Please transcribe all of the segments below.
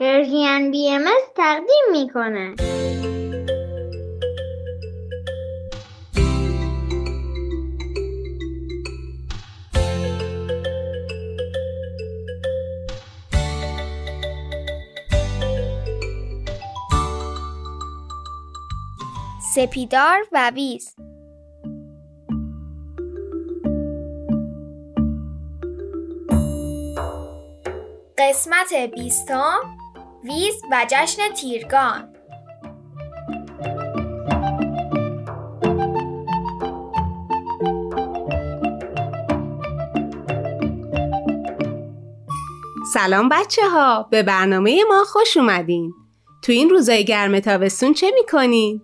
پرژین بی ام تقدیم می‌کنه. سپیدار و ویز. قسمت بیستم. ویز و جشن تیرگان. سلام بچه ها به برنامه ما خوش اومدین. تو این روزای گرم تابستون چه می‌کنین؟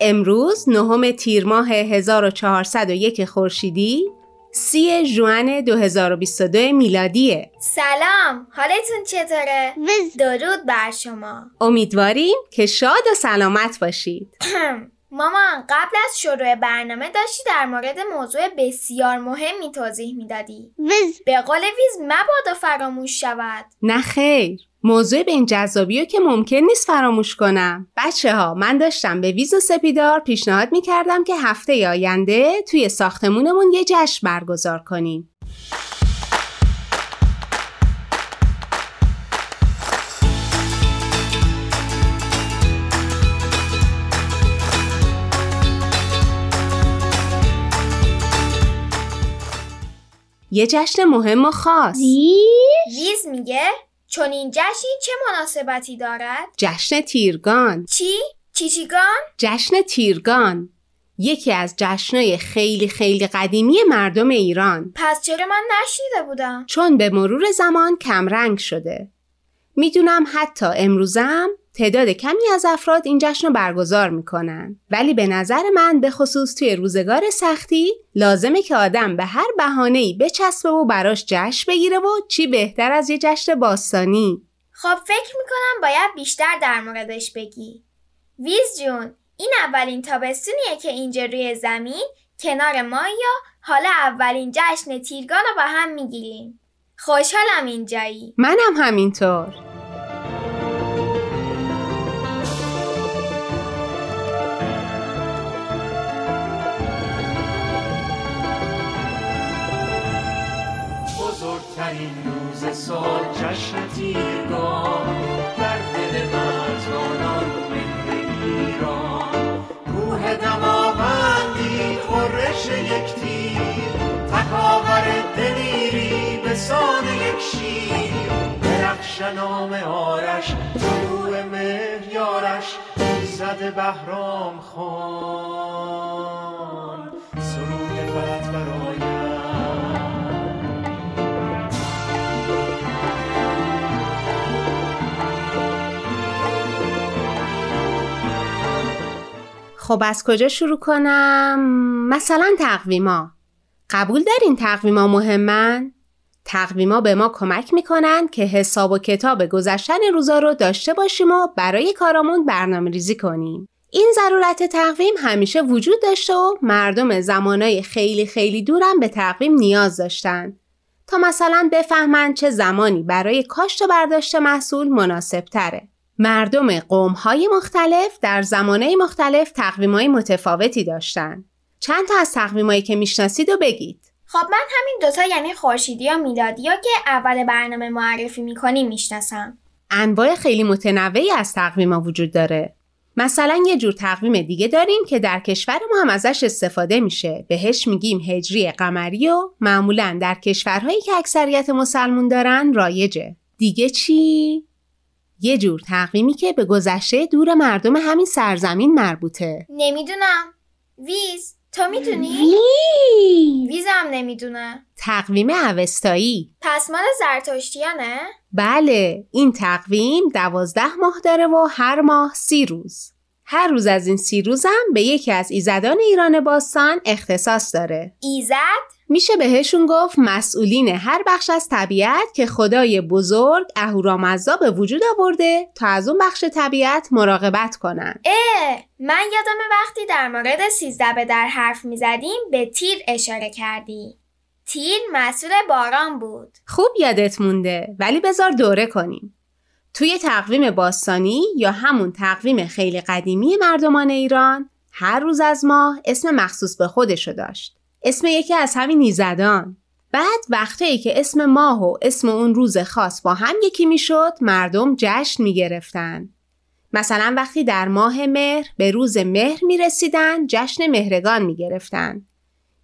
امروز نهم تیر ماه 1401 خورشیدی؟ سی جوان 2022 میلادیه. سلام حالتون چطوره؟ درود بر شما. امیدواریم که شاد و سلامت باشید. مامان قبل از شروع برنامه داشتی در مورد موضوع بسیار مهمی توضیح می‌دادی. وز به قول ویز مبادا فراموش شود. نه خیر. موضوع به این جذابی رو که ممکن نیست فراموش کنم. بچه ها من داشتم به ویز و سپیدار پیشنهاد می‌کردم که هفته آینده توی ساختمونمون یه جشن برگزار کنیم. یه جشن مهم و خاص زی ویز میگه چون این جشنی چه مناسبتی دارد؟ جشن تیرگان چی؟ چیچیگان؟ جشن تیرگان یکی از جشنهای خیلی خیلی قدیمی مردم ایران پس چرا من نشنیده بودم؟ چون به مرور زمان کمرنگ شده می‌دونم حتی امروزم تعداد کمی از افراد این جشن رو برگزار می‌کنن. ولی به نظر من به خصوص توی روزگار سختی لازمه که آدم به هر بهانه‌ای بچسبه و براش جشن بگیره و چی بهتر از یه جشن باستانی. خب فکر می‌کنم باید بیشتر در موردش بگی. ویز جون این اولین تابستونیه که اینجا روی زمین کنار ما یا حالا اولین جشن تیرگان رو با هم می‌گیریم. خوشحالم اینجایی. منم همینطور. درخش نام آرش طلوع مهر یارش زد بهرام خان سرود فتح برایم خب از کجا شروع کنم؟ مثلا تقویما قبول دارین تقویما مهمن؟ تقویما به ما کمک می‌کنن که حساب و کتاب گذشتن روزا رو داشته باشیم و برای کارامون برنامه ریزی کنیم. این ضرورت تقویم همیشه وجود داشته و مردم زمانای خیلی خیلی دورم به تقویم نیاز داشتن تا مثلا بفهمن چه زمانی برای کاشت و برداشت محصول مناسب تره. مردم قوم‌های مختلف در زمانه مختلف تقویم‌های متفاوتی داشتن. چند تا از تقویمایی که می‌شناسید و بگید. خب من همین دوتا یعنی خورشیدی یا میلادی یا که اول برنامه معرفی می‌کنیم می‌شناسم انواع خیلی متنوعی از تقویما وجود داره. مثلا یه جور تقویم دیگه داریم که در کشور ما هم ازش استفاده میشه. بهش میگیم هجری قمری و معمولا در کشورهایی که اکثریت مسلمون دارن رایجه. دیگه چی؟ یه جور تقویمی که به گذشته دور مردم همین سرزمین مربوطه. نمی‌دونم ویز تو می‌دونی؟ وی ویزم نمی‌دونه تقویم اوستایی پس مال زرتشتیانه؟ بله این تقویم دوازده ماه داره و هر ماه سی روز هر روز از این سی روزم به یکی از ایزدان ایران باستان اختصاص داره ایزد؟ میشه بهشون گفت مسئولین هر بخش از طبیعت که خدای بزرگ اهورامزدا به وجود آورده تا از اون بخش طبیعت مراقبت کنن. اه من یادم وقتی در مورد سیزده به در حرف می‌زدیم به تیر اشاره کردی. تیر مسئول باران بود. خوب یادت مونده ولی بذار دوره کنیم. توی تقویم باستانی یا همون تقویم خیلی قدیمی مردمان ایران هر روز از ماه اسم مخصوص به خودشو داشت. اسم یکی از همین نیزدان. بعد وقتایی که اسم ماه و اسم اون روز خاص با هم یکی می‌شد مردم جشن می‌گرفتن. مثلا وقتی در ماه مهر به روز مهر می رسیدن جشن مهرگان می گرفتن.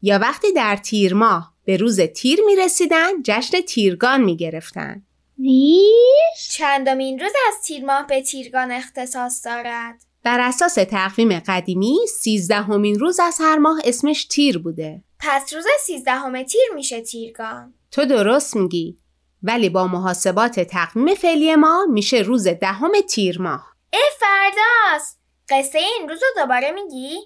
یا وقتی در تیر ماه به روز تیر می رسیدن جشن تیرگان می گرفتن. ویش چندمین روز از تیر ماه به تیرگان اختصاص دارد؟ بر اساس تقویم قدیمی سیزدهمین روز از هر ماه اسمش تیر بوده. پس روز سیزدهم تیر میشه تیرگان. تو درست میگی ولی با محاسبات تقویم فعلی ما میشه روز دهم تیر ماه. اه فرداست قصه این روز رو دوباره میگی؟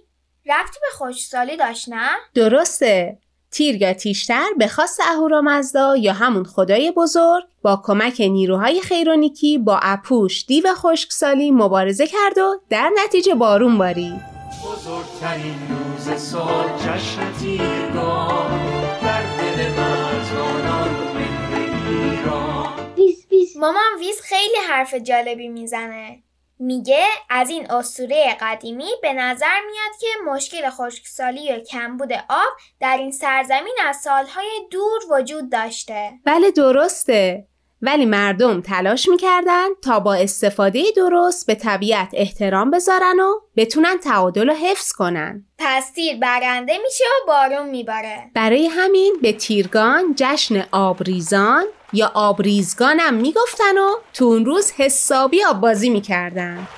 ربطی به خوشسالی داشت نه؟ درسته تیر یا تیشتر به خواست اهورامزدا یا همون خدای بزرگ با کمک نیروهای خیرونیکی با اپوش دیو خشکسالی مبارزه کرد و در نتیجه بارون بارید. بزرگترین روز سال جشن تیرگان در دل مرزبانان مهر ایران. ویز ویز مامان ویز خیلی حرف جالبی می‌زنه. میگه از این اسطوره قدیمی به نظر میاد که مشکل خشکسالی و کمبود آب در این سرزمین از سالهای دور وجود داشته. بله درسته ولی مردم تلاش می‌کردن تا با استفاده درست به طبیعت احترام بذارن و بتونن تعادل رو حفظ کنن پس تیر برنده میشه و بارون میباره. برای همین به تیرگان جشن آبریزان یا آبریزگان هم می‌گفتن و تو اون روز حسابی آب بازی می‌کردن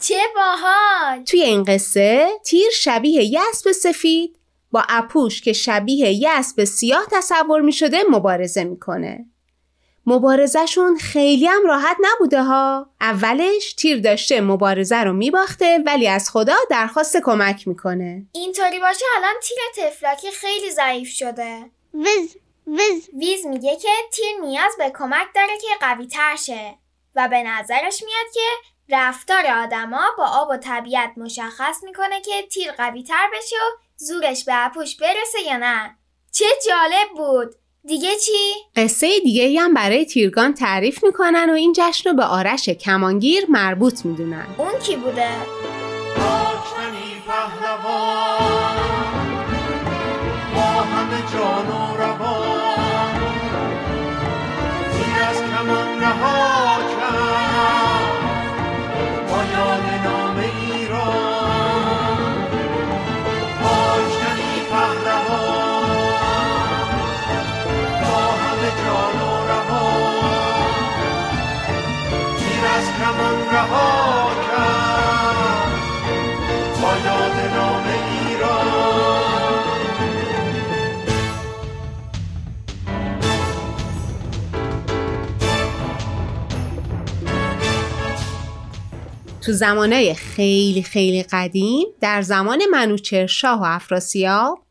چه باحال! توی این قصه تیر شبیه یه اسب سفید با اپوش که شبیه یه اسب سیاه تصور می شده مبارزه می‌کنه. مبارزهشون خیلی هم راحت نبوده ها. اولش تیر داشته مبارزه رو میباخته ولی از خدا درخواست کمک می‌کنه. اینطوری باشه الان تیر تفلاکی خیلی ضعیف شده. ویز ویز ویز میگه که تیر نیاز به کمک داره که قوی تر شه و به نظرش میاد که رفتار آدما با آب و طبیعت مشخص می‌کنه که تیر قوی تر بشه و زورش به اپوش برسه یا نه چه جالب بود دیگه چی؟ قصه دیگه ای هم برای تیرگان تعریف می‌کنن و این جشن رو به آرش کمانگیر مربوط می‌دونن. اون کی بوده؟ تو زمانه خیلی خیلی قدیم در زمان منوچهرشاه و افراسیاب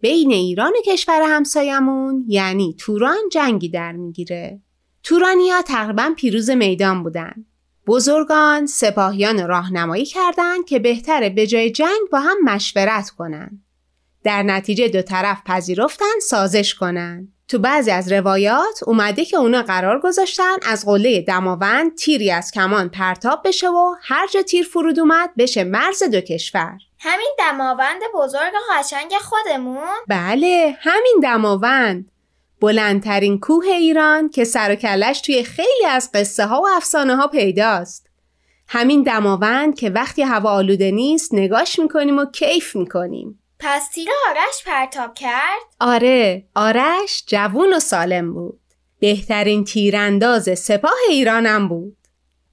بین ایران و کشور همسایمون یعنی توران جنگی در می‌گیره. تورانیا تقریبا پیروز میدان بودن. بزرگان سپاهیان راهنمایی کردند که بهتره به جای جنگ با هم مشورت کنن. در نتیجه دو طرف پذیرفتن سازش کنن. تو بعضی از روایات اومده که اونا قرار گذاشتن از قله دماوند تیری از کمان پرتاب بشه و هر جا تیر فرود اومد بشه مرز دو کشور. همین دماوند بزرگ و قشنگ خودمون؟ بله همین دماوند بلندترین کوه ایران که سر و کلش توی خیلی از قصه ها و افسانه ها پیداست همین دماوند که وقتی هوا آلوده نیست نگاش می‌کنیم و کیف می‌کنیم پس تیر آرش پرتاب کرد؟ آره آرش جوون و سالم بود. بهترین تیرانداز سپاه ایرانم بود.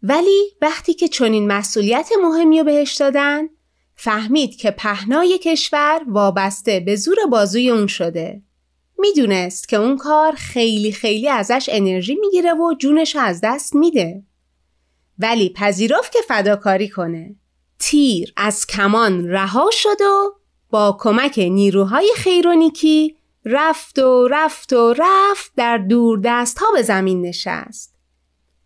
ولی وقتی که چنین مسئولیت مهمی رو بهش دادن فهمید که پهنای کشور وابسته به زور بازوی اون شده. می‌دونست که اون کار خیلی خیلی ازش انرژی می‌گیره و جونش از دست میده. ولی پذیرفت که فداکاری کنه. تیر از کمان رها شد و با کمک نیروهای خیرونیکی رفت و رفت و رفت در دور دست ها به زمین نشست.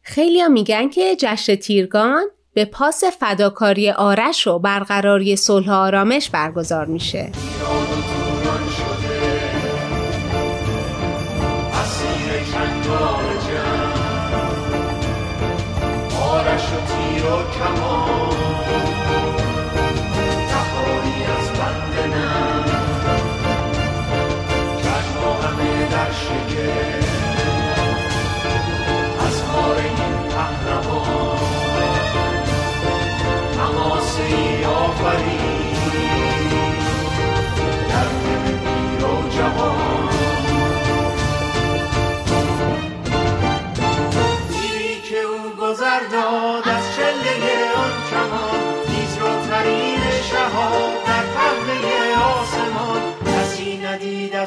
خیلی میگن که جشن تیرگان به پاس فداکاری آرش و برقراری صلح آرامش برگزار میشه. و کمان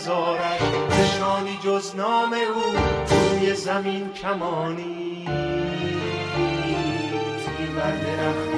آرش نشانی جز نام او روی زمین کمانی. بر درخت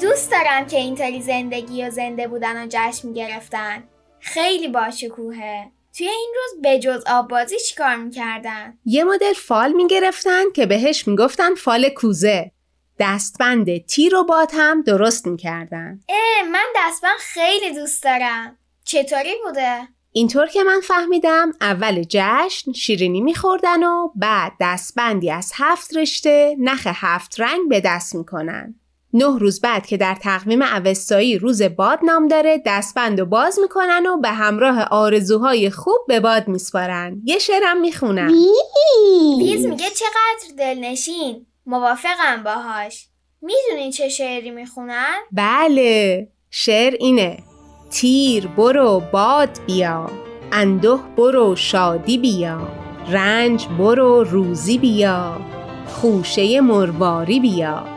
دوست دارم که اینطوری زندگی و زنده بودن و جشن می‌گرفتن خیلی باشکوهه. توی این روز بجز آب بازی چیکار می‌کردن؟ یه مدل فال می‌گرفتن که بهش می‌گفتن فال کوزه. دستبند تیر و باد هم درست می‌کردن. اه من دستبند خیلی دوست دارم. چطوری بوده؟ اینطور که من فهمیدم اول جشن شیرینی میخوردن و بعد دستبندی از هفت رشته نخ هفت رنگ به دست می‌کنن. نه روز بعد که در تقویم اوستایی روز باد نام داره دستبند و باز می‌کنن و به همراه آرزوهای خوب به باد میسپارن. یه شعرم می‌خونن بیز بیز میگه چقدر دلنشین. موافقم باهاش. می‌دونین چه شعری می‌خونن؟ بله شعر اینه. تیر برو باد بیا اندوه برو شادی بیا رنج برو روزی بیا خوشه مرواری بیا.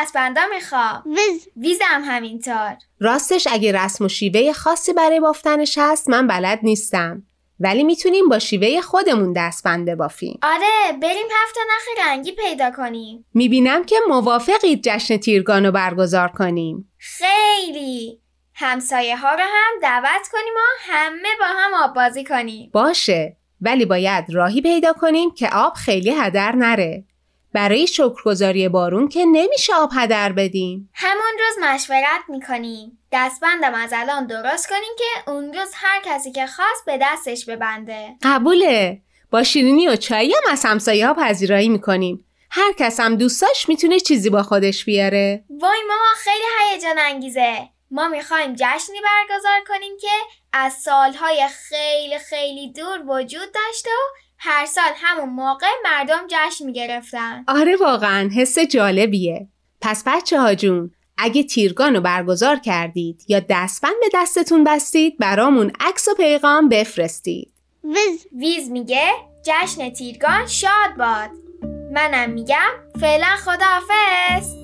دستبندا می‌خوام. ویز. ویزم همینطور. راستش اگه رسم و شیوه خاصی برای بافتنش هست من بلد نیستم. ولی می‌تونیم با شیوه خودمون دستبنده بافیم آره بریم هفت نخ رنگی پیدا کنیم. می‌بینم که موافقید جشن تیرگان رو برگزار کنیم. خیلی. همسایه ها رو هم دعوت کنیم و همه با هم آب بازی کنیم. باشه. ولی باید راهی پیدا کنیم که آب خیلی هدر نره. برای شکرگزاری بارون که نمیشه آب هدر بدیم. همون روز مشورت می‌کنیم. دستبندم از الان درست کنیم که اون روز هر کسی که خواست به دستش ببنده. قبوله. با شیرینی و چایی هم از همسایه ها پذیرایی می‌کنیم. هر کس هم دوستاش می‌تونه چیزی با خودش بیاره. وای ماما خیلی هیجان انگیزه. ما می‌خوایم جشنی برگزار کنیم که از سالهای خیلی خیلی دور وجود داشته و هر سال همون موقع مردم جشن می‌گرفتن. آره واقعا حس جالبیه. پس بچه ها جون اگه تیرگان رو برگزار کردید یا دستبند به دستتون بستید برامون عکس و پیغام بفرستید. ویز. ویز میگه جشن تیرگان شاد باد. منم میگم فعلا خداحافظ.